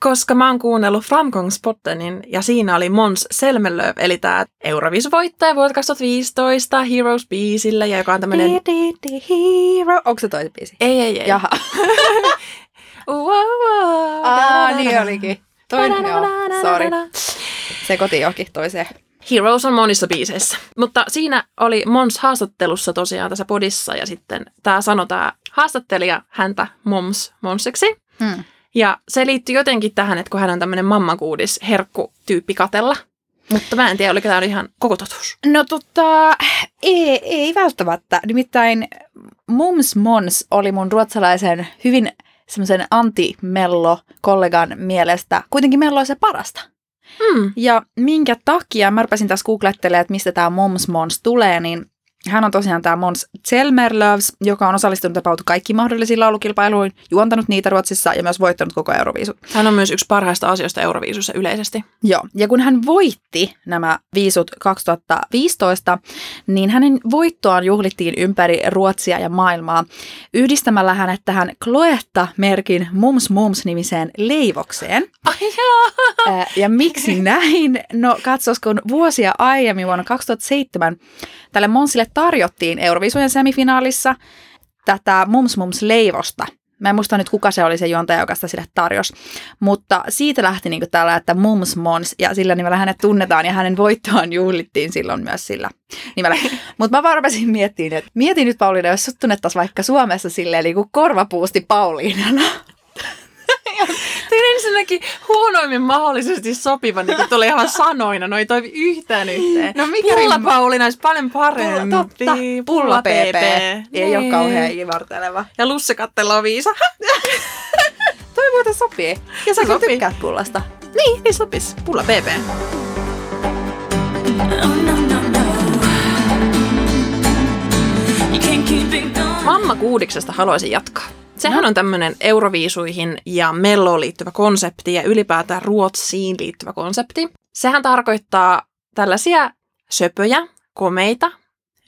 koska mä oon kuunnellut Framgångspoddenin ja siinä oli Mons Selmelöv, eli tämä Euroviisuvoittaja vuodelta 2015 Heroes-biisillä, ja joka on tämmöinen... Hero. Onko se toinen biisi? Ei, ei, ei. Jaha. Wow, wow, Aa, niin olikin. Toinen, joo, sorry. Se koti johonkin toiseen. Heroes on monissa biiseissä. Mutta siinä oli Mons haastattelussa tosiaan tässä podissa ja sitten tämä sanoi tämä haastattelija häntä Moms Monseksi. Hmm. Ja se liittyy jotenkin tähän, että kun hän on tämmöinen mammakuudis herkku-tyyppi katella. Mutta mä en tiedä, oliko tämä ihan koko totuus. No tota, ei, ei välttämättä. Nimittäin Mums Mons oli mun ruotsalaisen hyvin semmoisen anti-mello-kollegan mielestä kuitenkin melloisen parasta. Mm. Ja minkä takia, mä rupesin tässä googlettelemaan, että mistä tämä Moms Mons tulee, niin hän on tosiaan tämä Mons Zelmerlövs, joka on osallistunut about kaikkiin mahdollisiin laulukilpailuihin, juontanut niitä Ruotsissa ja myös voittanut koko Euroviisut. Hän on myös yksi parhaista asioista Euroviisussa yleisesti. Joo, ja kun hän voitti nämä viisut 2015, niin hänen voittoaan juhlittiin ympäri Ruotsia ja maailmaa yhdistämällä hänet tähän Cloetta-merkin Mums Mums-nimiseen leivokseen. Ai jaa. Ja miksi näin? No katsos, kun vuosia aiemmin vuonna 2007 tälle Monsille tarjottiin Euroviisujen semifinaalissa tätä Mums Mums leivosta. Mä en muista nyt, kuka se oli se juontaja, joka sitä sille tarjosi. Mutta siitä lähti niin tällä, että Mums Mons, ja sillä nimellä hänet tunnetaan, ja hänen voittoaan juhlittiin silloin myös sillä nimellä. Mutta mä varmasin miettiin, että mietin nyt Pauliina, jos sut tunnettaisiin vaikka Suomessa silleen niin kuin korvapuusti Pauliinana. Tein ensinnäkin huonoimmin mahdollisesti sopiva, niin kuin tuli ihan sanoina, no ei toimi yhtään yhteen. No mikä Pulla rimma? Pauliina olisi paljon parempi. Totta, pulla PP. Ei ole Niin. kauhean ivarteleva. Ja lussekatte Loviisa. Toi muuten sopii. Ja sä Sopii. tykkäät pullasta. niin, niin sopis. Pulla PP. No, no, no, no. Mamma Kuudiksesta haluaisin jatkaa. Sehän on tämmöinen euroviisuihin ja melloon liittyvä konsepti ja ylipäätään Ruotsiin liittyvä konsepti. Sehän tarkoittaa tällaisia söpöjä, komeita,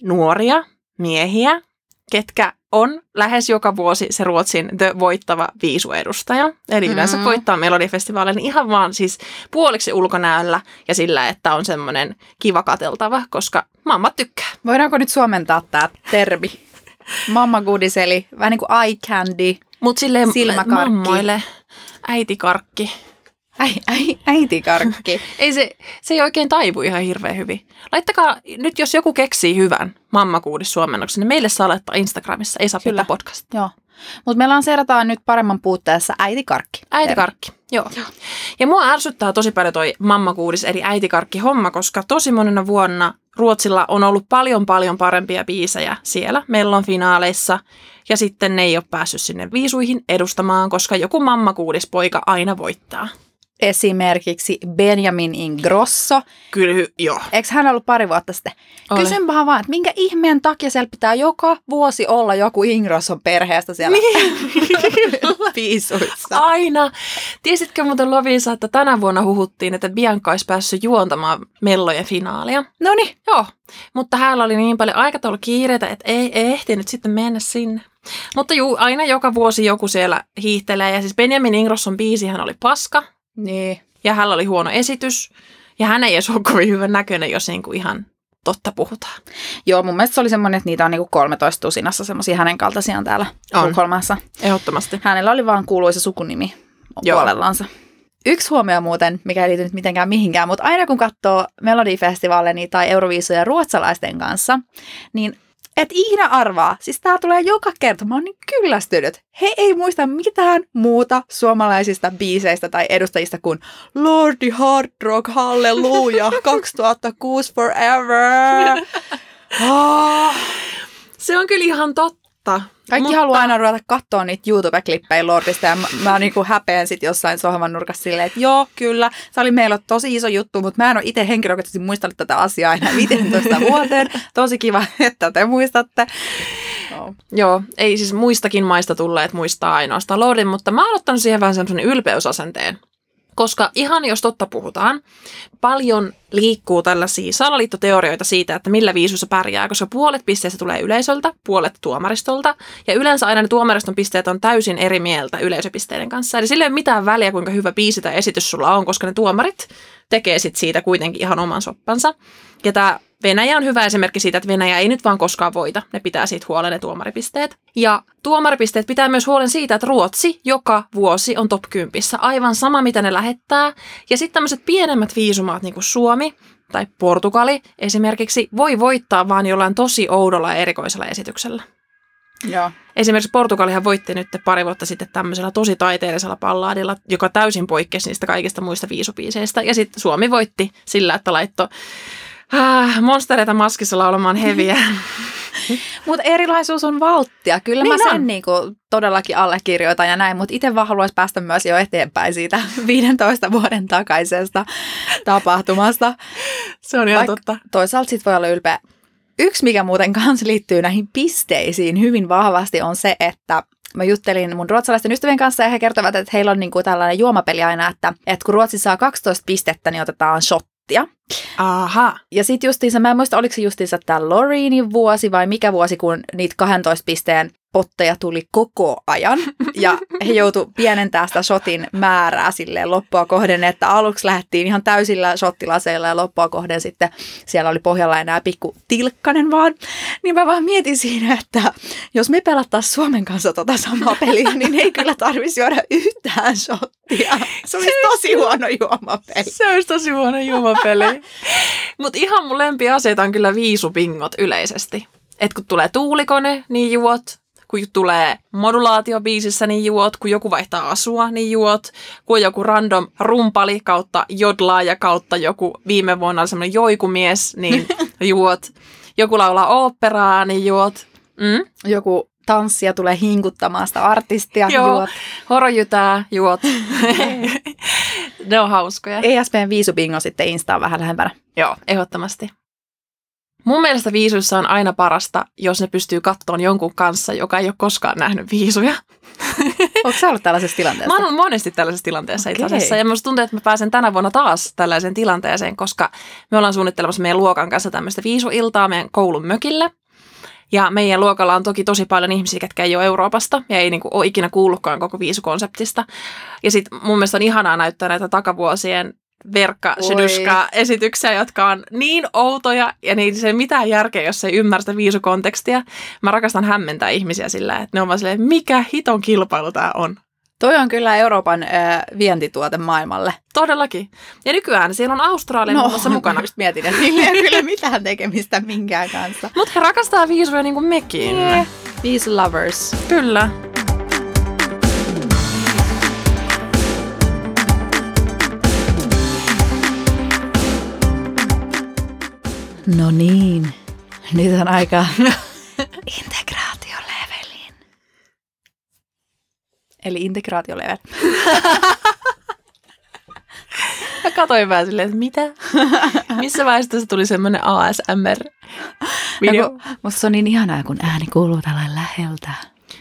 nuoria miehiä, ketkä on lähes joka vuosi se Ruotsin The voittava viisuedustaja. Eli yleensä Mm. voittaa Melodifestivaalin ihan vaan siis puoliksi ulkonäöllä ja sillä, että on semmoinen kiva kateltava, koska mamma tykkää. Voidaanko nyt suomentaa tää termi? Mamma goodies, eli vähän niin kuin eye candy. Mutta silleen Silmäkarkki. mammoille äitikarkki. Äi, äi, äitikarkki. Ei se, se ei oikein taivu ihan hirveän hyvin. Laittakaa nyt, jos joku keksii hyvän mammakuudis suomennoksen, niin meille saa laittaa Instagramissa, ei saa Kyllä. pitää podcast. Joo. Mutta me lanseerataan nyt paremman puutteessa äitikarkki. Äitikarkki, joo. Ja mua ärsyttää tosi paljon toi mammakuudis eli äitikarkki homma, koska tosi monena vuonna Ruotsilla on ollut paljon paljon parempia biisejä siellä mellon finaaleissa. Ja sitten ne ei ole päässyt sinne viisuihin edustamaan, koska joku mammakuudispoika aina voittaa. Esimerkiksi Benjamin Ingrosso. Kyllä, joo. Eikö hän ollut pari vuotta sitten? Oli. Kysynpähän vaan, että minkä ihmeen takia siellä pitää joka vuosi olla joku Ingrosson perheestä siellä Niin. viisuissa. Aina. Tiesitkö muuten Lovisa, että tänä vuonna huhuttiin, että Bianca olisi päässyt juontamaan mellojen finaalia? No niin, Joo, mutta hänellä oli niin paljon aikataulukiireitä, että ei, ei ehtinyt sitten mennä sinne. Mutta juu, aina joka vuosi joku siellä hiihtelee. Ja siis Benjamin Ingrosson biisihän oli paska. Niin. Ja hänellä oli huono esitys. Ja hän ei edes ole kovin hyvän näköinen, jos niinku ihan totta puhutaan. Joo, mun mielestä se oli semmoinen, että niitä on niinku 13 tusinassa semmoisia hänen kaltaisiaan täällä On. Tukholmassa. Ehdottomasti. Hänellä oli vaan kuuluisa sukunimi Joo. puolellansa. Yksi huomio muuten, mikä ei liity nyt mitenkään mihinkään, mutta aina kun katsoo Melodifestivaaleni tai Euroviisuja ruotsalaisten kanssa, niin et ikinä arvaa. Siis tää tulee joka kerta. Mä oon niin kyllästynyt. He ei muista mitään muuta suomalaisista biiseistä tai edustajista kuin Lordi Hard Rock Halleluja 2006 Forever. Oh. Se on kyllä ihan totta. Kaikki Mutta- haluaa aina ruveta katsoa niitä YouTube-klippejä Lordista ja mä, mä niinku häpeän sit jossain sohvan nurkassa silleen, että joo, kyllä, se oli meillä tosi iso juttu, mutta mä en ole itse henkilökohtaisesti muistanut tätä asiaa enää 15 vuoteen. Tosi kiva, että te muistatte. No. Joo, ei siis muistakin maista tulleet muistaa ainoastaan Lordin, mutta mä oon ottanut siihen vähän semmoisen ylpeysasenteen. Koska ihan jos totta puhutaan, paljon liikkuu tällaisia salaliittoteorioita siitä, että millä viisussa pärjää, koska puolet pisteistä tulee yleisöltä, puolet tuomaristolta, ja yleensä aina ne tuomariston pisteet on täysin eri mieltä yleisöpisteiden kanssa. Eli sillä ei ole mitään väliä, kuinka hyvä biisi tai esitys sulla on, koska ne tuomarit tekee sit siitä kuitenkin ihan oman soppansa. Ja tämä Venäjä on hyvä esimerkki siitä, että Venäjä ei nyt vaan koskaan voita. Ne pitää siitä huolen ne tuomaripisteet. Ja tuomaripisteet pitää myös huolen siitä, että Ruotsi joka vuosi on top 10. Aivan sama, mitä ne lähettää. Ja sitten tämmöiset pienemmät viisumaat, niin kuin Suomi tai Portugali esimerkiksi, voi voittaa vaan jollain tosi oudolla ja erikoisella esityksellä. Joo. Esimerkiksi Portugalihan voitti nyt pari vuotta sitten tämmöisellä tosi taiteellisella pallaadilla, joka täysin poikkesi niistä kaikista muista viisupiiseistä. Ja sitten Suomi voitti sillä, että laittoi äh, monstereita maskissa laulamaan heviä. Mutta erilaisuus on valttia. Kyllä Niin mä sen on. niinku todellakin allekirjoitan ja näin, mutta itse vaan haluaisin päästä myös jo eteenpäin siitä 15 vuoden takaisesta tapahtumasta. Se on ihan Vaik- totta. Toisaalta sit voi olla ylpeä. Yksi, mikä muuten kanssa liittyy näihin pisteisiin hyvin vahvasti, on se, että mä juttelin mun ruotsalaisten ystävien kanssa ja he kertovat, että heillä on niinku tällainen juomapeli aina, että, että kun Ruotsi saa 12 pistettä, niin otetaan shottia. Aha. Ja sitten justiinsa, mä en muista, oliko se justiinsa tämä Loreenin vuosi vai mikä vuosi, kun niitä 12 pisteen potteja tuli koko ajan. Ja he joutu pienentää sitä shotin määrää silleen loppua kohden, että aluksi lähdettiin ihan täysillä shottilaseilla ja loppua kohden sitten siellä oli pohjalla enää pikku tilkkanen vaan. Niin mä vaan mietin siinä, että jos me pelattaisiin Suomen kanssa tota samaa peliä, niin ei kyllä tarvitsisi juoda yhtään shottia. Se olisi tosi huono juomapeli. Se olisi tosi huono juomapeli. Mutta ihan mun lempiaseita on kyllä viisupingot yleisesti. Et kun tulee tuulikone, niin juot. Kun tulee modulaatiobiisissä, niin juot. Kun joku vaihtaa asua, niin juot. Kun on joku random rumpali kautta jodlaaja kautta joku viime vuonna semmoinen joikumies, niin juot. Joku laulaa oopperaa, niin juot. Mm? Joku tanssija tulee hinkuttamaan sitä artistia. Joo, Juot. horojytää, juot. ne on hauskoja. ESPn viisubingo sitten Instaan vähän lähempänä. Joo, ehdottomasti. Mun mielestä viisuissa on aina parasta, jos ne pystyy kattoon jonkun kanssa, joka ei ole koskaan nähnyt viisuja. Onko sä ollut tällaisessa tilanteessa? Mä oon ollut monesti tällaisessa tilanteessa itse Okei. asiassa. Ja musta tuntuu, että mä pääsen tänä vuonna taas tällaiseen tilanteeseen, koska me ollaan suunnittelemassa meidän luokan kanssa tämmöistä viisuiltaa meidän koulun mökille. Ja meidän luokalla on toki tosi paljon ihmisiä, ketkä ei ole Euroopasta ja ei niinku ole ikinä kuullutkaan koko viisukonseptista. Ja sitten mun mielestä on ihanaa näyttää näitä takavuosien verkka esityksiä jotka on niin outoja ja niin se ei mitään järkeä, jos ei ymmärrä sitä viisukontekstia. Mä rakastan hämmentää ihmisiä sillä, että ne on vaan silleen, mikä hiton kilpailu tämä on. Toi on kyllä Euroopan äh, vientituote maailmalle. Todellakin. Ja nykyään siellä on Australia no, muun muassa mukana. just mietin, että niillä ei ole kyllä mitään tekemistä minkään kanssa. Mutta he rakastaa viisuja niin kuin mekin. Yeah. Viisu lovers. Kyllä. No niin, nyt on aika integraatiolevelin. Eli integraatiolevel. katoin vähän silleen, että mitä? Missä vaiheessa tässä tuli semmoinen ASMR-video? Musta se on niin ihanaa, kun ääni kuuluu tällä läheltä.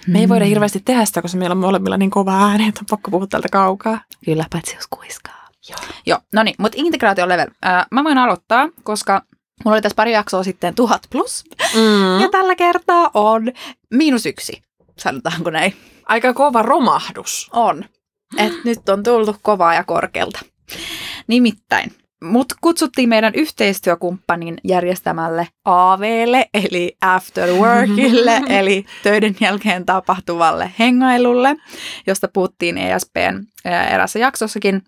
Me ei voida hirveästi tehdä sitä, koska meillä on molemmilla niin kova ääni, että on pakko puhua täältä kaukaa. Kyllä, paitsi jos kuiskaa. Joo. Joo, no niin, mutta integraatio level. Äh, mä voin aloittaa, koska mulla oli tässä pari jaksoa sitten tuhat plus. Mm. Ja tällä kertaa on miinus yksi, sanotaanko näin. Aika kova romahdus. On. Et nyt on tultu kovaa ja korkealta. Nimittäin, mut kutsuttiin meidän yhteistyökumppanin järjestämälle AVlle, eli after workille, eli töiden jälkeen tapahtuvalle hengailulle, josta puhuttiin ESPn erässä jaksossakin.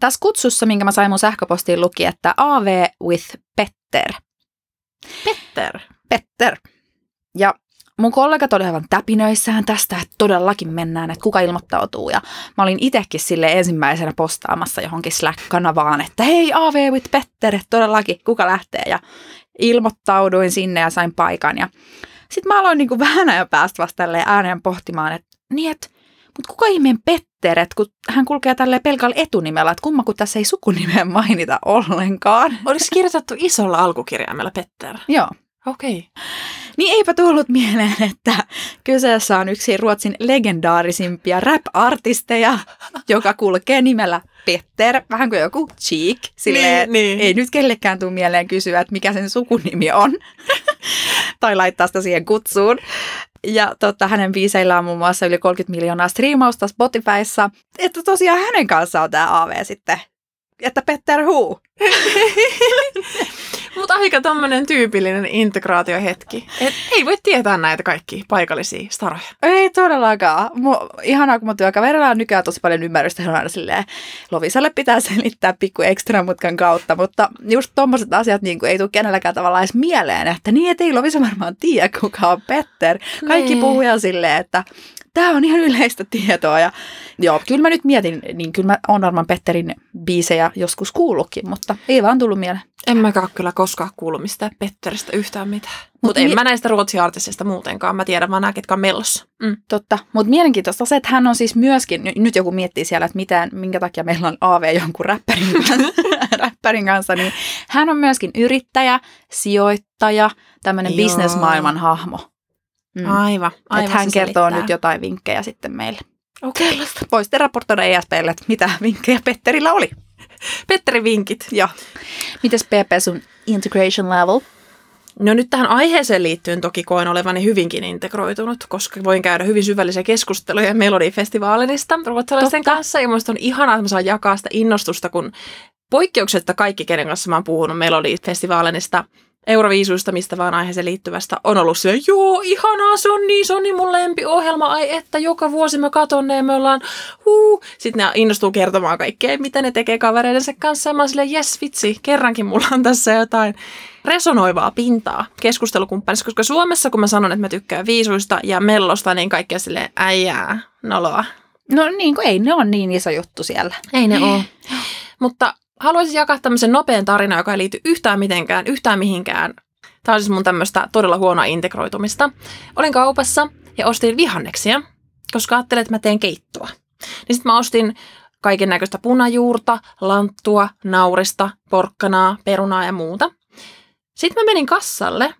Tässä kutsussa, minkä mä sain mun sähköpostiin, luki, että AV with Petter. Petter. Petter. Ja mun kollegat oli aivan täpinöissään tästä, että todellakin mennään, että kuka ilmoittautuu. Ja mä olin itsekin sille ensimmäisenä postaamassa johonkin Slack-kanavaan, että hei AV with Petter, että todellakin kuka lähtee. Ja ilmoittauduin sinne ja sain paikan. Ja sitten mä aloin niinku vähän ajan päästä vasta ääneen pohtimaan, että niin, että mutta kuka ihmeen Petter, että kun hän kulkee tälleen pelkällä etunimellä, että kumma kun tässä ei sukunimeä mainita ollenkaan. Oliko se kirjoitettu isolla alkukirjaimella Petter? Joo. Okei. Okay. Niin eipä tullut mieleen, että kyseessä on yksi Ruotsin legendaarisimpia rap-artisteja, joka kulkee nimellä Petter, vähän kuin joku Cheek. Silleen, Niin, niin. Ei nyt kellekään tule mieleen kysyä, että mikä sen sukunimi on. tai laittaa sitä siihen kutsuun. Ja tota, hänen biiseillä on muun muassa yli 30 miljoonaa striimausta Spotifyssa. Että tosiaan hänen kanssaan on tämä AV sitten. Että Petter Hu. Mutta aika tommonen tyypillinen integraatiohetki. Et ei voi tietää näitä kaikki paikallisia staroja. Ei todellakaan. Mu- ihanaa, kun mun työkaverilla on nykyään tosi paljon ymmärrystä. Hän on aina silleen, Lovisalle pitää selittää pikku ekstra mutkan kautta, mutta just tommoset asiat niin ei tule kenelläkään tavallaan edes mieleen, että niin, et ei Lovisa varmaan tiedä, kuka on Petter. Kaikki Nee. puhuu ihan silleen, että tämä on ihan yleistä tietoa. Ja, joo, kyllä mä nyt mietin, niin kyllä mä oon varmaan Petterin biisejä joskus kuullutkin, mutta ei vaan tullut mieleen. En mäkään kyllä koskaan kuullut mistään Petteristä yhtään mitään. Mut Mutta en mi- mä näistä ruotsiartisteista muutenkaan. Mä tiedän vaan nämä, ketkä on mellossa. Mm. Totta, mutta mielenkiintoista se, että hän on siis myöskin, ny- nyt joku miettii siellä, että mitään, minkä takia meillä on AV jonkun räppärin kanssa, räppärin kanssa niin hän on myöskin yrittäjä, sijoittaja, tämmöinen bisnesmaailman hahmo. Mm. Aivan, aivan että hän kertoo selittää. nyt jotain vinkkejä sitten meille. Okei. Voisitte raportoida ESPlle, että mitä vinkkejä Petterillä oli. Petteri vinkit. Joo. Mites PP sun integration level? No nyt tähän aiheeseen liittyen toki koen olevani hyvinkin integroitunut, koska voin käydä hyvin syvällisiä keskusteluja Melodifestivaalinista ruotsalaisten Totta. kanssa. Ja musta on ihanaa, että mä saan jakaa sitä innostusta, kun poikkeuksetta kaikki, kenen kanssa mä oon puhunut Melodifestivaalinista, Euroviisuista, mistä vaan aiheeseen liittyvästä, on ollut se, joo, ihanaa, se on niin, se on niin mun lempiohjelma, ai että joka vuosi mä katon ne ja me ollaan, huu. Sitten ne innostuu kertomaan kaikkea, mitä ne tekee kavereidensa kanssa ja mä oon silleen, jes vitsi, kerrankin mulla on tässä jotain resonoivaa pintaa keskustelukumppanissa, koska Suomessa, kun mä sanon, että mä tykkään viisuista ja mellosta, niin kaikki on silleen, äijää, noloa. No niin kuin ei ne on niin iso juttu siellä. Ei ne ole. Mutta haluaisin jakaa tämmöisen nopean tarinan, joka ei liity yhtään mitenkään, yhtään mihinkään. Tämä on siis mun tämmöistä todella huonoa integroitumista. Olin kaupassa ja ostin vihanneksia, koska ajattelin, että mä teen keittoa. Niin sitten mä ostin kaiken näköistä punajuurta, lanttua, naurista, porkkanaa, perunaa ja muuta. Sitten mä menin kassalle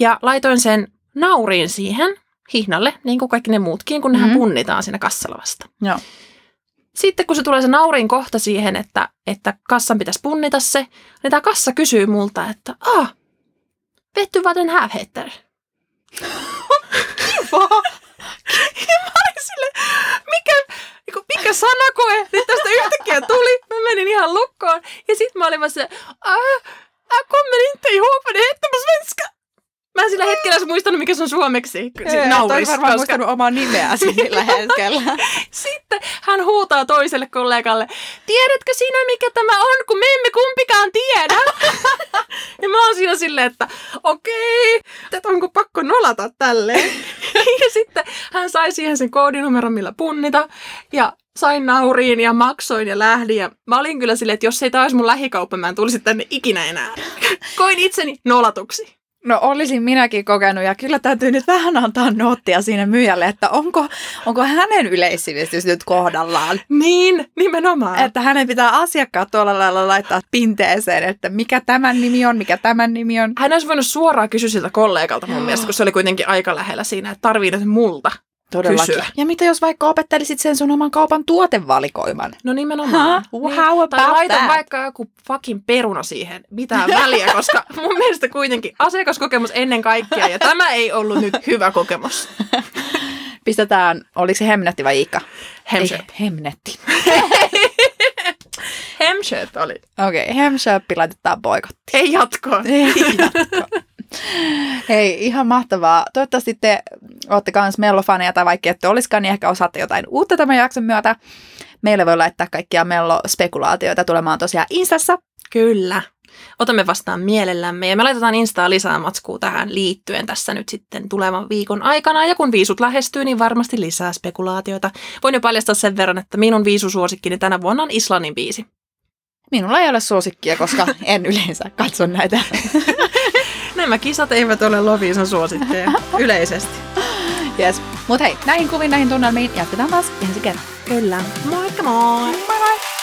ja laitoin sen nauriin siihen hihnalle, niin kuin kaikki ne muutkin, kun nehän Mhm. punnitaan siinä kassalla vasta. Joo. Sitten kun se tulee se naurin kohta siihen, että, että kassan pitäisi punnita se, niin tämä kassa kysyy multa, että ah, vet du vad den här heter? Ja mä sille, mikä, niinku, mikä sanakoe nyt tästä yhtäkkiä tuli. Mä menin ihan lukkoon. Ja sitten mä olin vaan se, ah, jag kommer inte heter på svenska. Mä en sillä hetkellä edes muistanut, mikä se on suomeksi. Siis nauris, varmaan koska- muistanut omaa nimeä sillä hetkellä. sitten hän huutaa toiselle kollegalle, tiedätkö sinä mikä tämä on, kun me emme kumpikaan tiedä? ja mä oon siinä silleen, että okei, että onko pakko nolata tälleen. ja sitten hän sai siihen sen koodinumeron, millä punnita. Ja sain nauriin ja maksoin ja lähdin. Ja mä olin kyllä silleen, että jos ei olisi mun lähikauppa, mä en tulisi tänne ikinä enää. Koin itseni nolatuksi. No olisin minäkin kokenut ja kyllä täytyy nyt vähän antaa noottia siinä myyjälle, että onko, onko hänen yleissivistys nyt kohdallaan. Niin, nimenomaan. Että hänen pitää asiakkaat tuolla lailla laittaa pinteeseen, että mikä tämän nimi on, mikä tämän nimi on. Hän olisi voinut suoraan kysyä siltä kollegalta mun mielestä, kun se oli kuitenkin aika lähellä siinä, että tarvii nyt multa kysyä. Ja mitä jos vaikka opettelisit sen sun oman kaupan tuotevalikoiman? No nimenomaan. Huh? How Tai about laita that? vaikka joku fucking peruna siihen. Mitään väliä, koska mun mielestä kuitenkin asiakaskokemus ennen kaikkea. Ja tämä ei ollut nyt hyvä kokemus. Pistetään, oliko se Hemnetti vai Iikka? Hemshop. Ei, Hemnetti. Hemshop oli. Okei, okay, Hemshop laitetaan boikotti. Ei jatkoa. Ei jatko. Hei, ihan mahtavaa. Toivottavasti te olette kans mellofaneja tai vaikka ette olisikaan, niin ehkä osaatte jotain uutta tämän jakson myötä. Meille voi laittaa kaikkia mello-spekulaatioita tulemaan tosiaan Instassa. Kyllä. Otamme vastaan mielellämme ja me laitetaan Instaa lisää matskua tähän liittyen tässä nyt sitten tulevan viikon aikana. Ja kun viisut lähestyy, niin varmasti lisää spekulaatioita. Voin jo paljastaa sen verran, että minun viisusuosikkini tänä vuonna on Islannin biisi. Minulla ei ole suosikkia, koska en yleensä katso näitä. Nämä kisat eivät ole Loviisan suositteja yleisesti. Yes. Mutta hei, näihin kuviin, näihin tunnelmiin jatketaan taas ensi kerran. Kyllä. Moikka moi! Bye bye!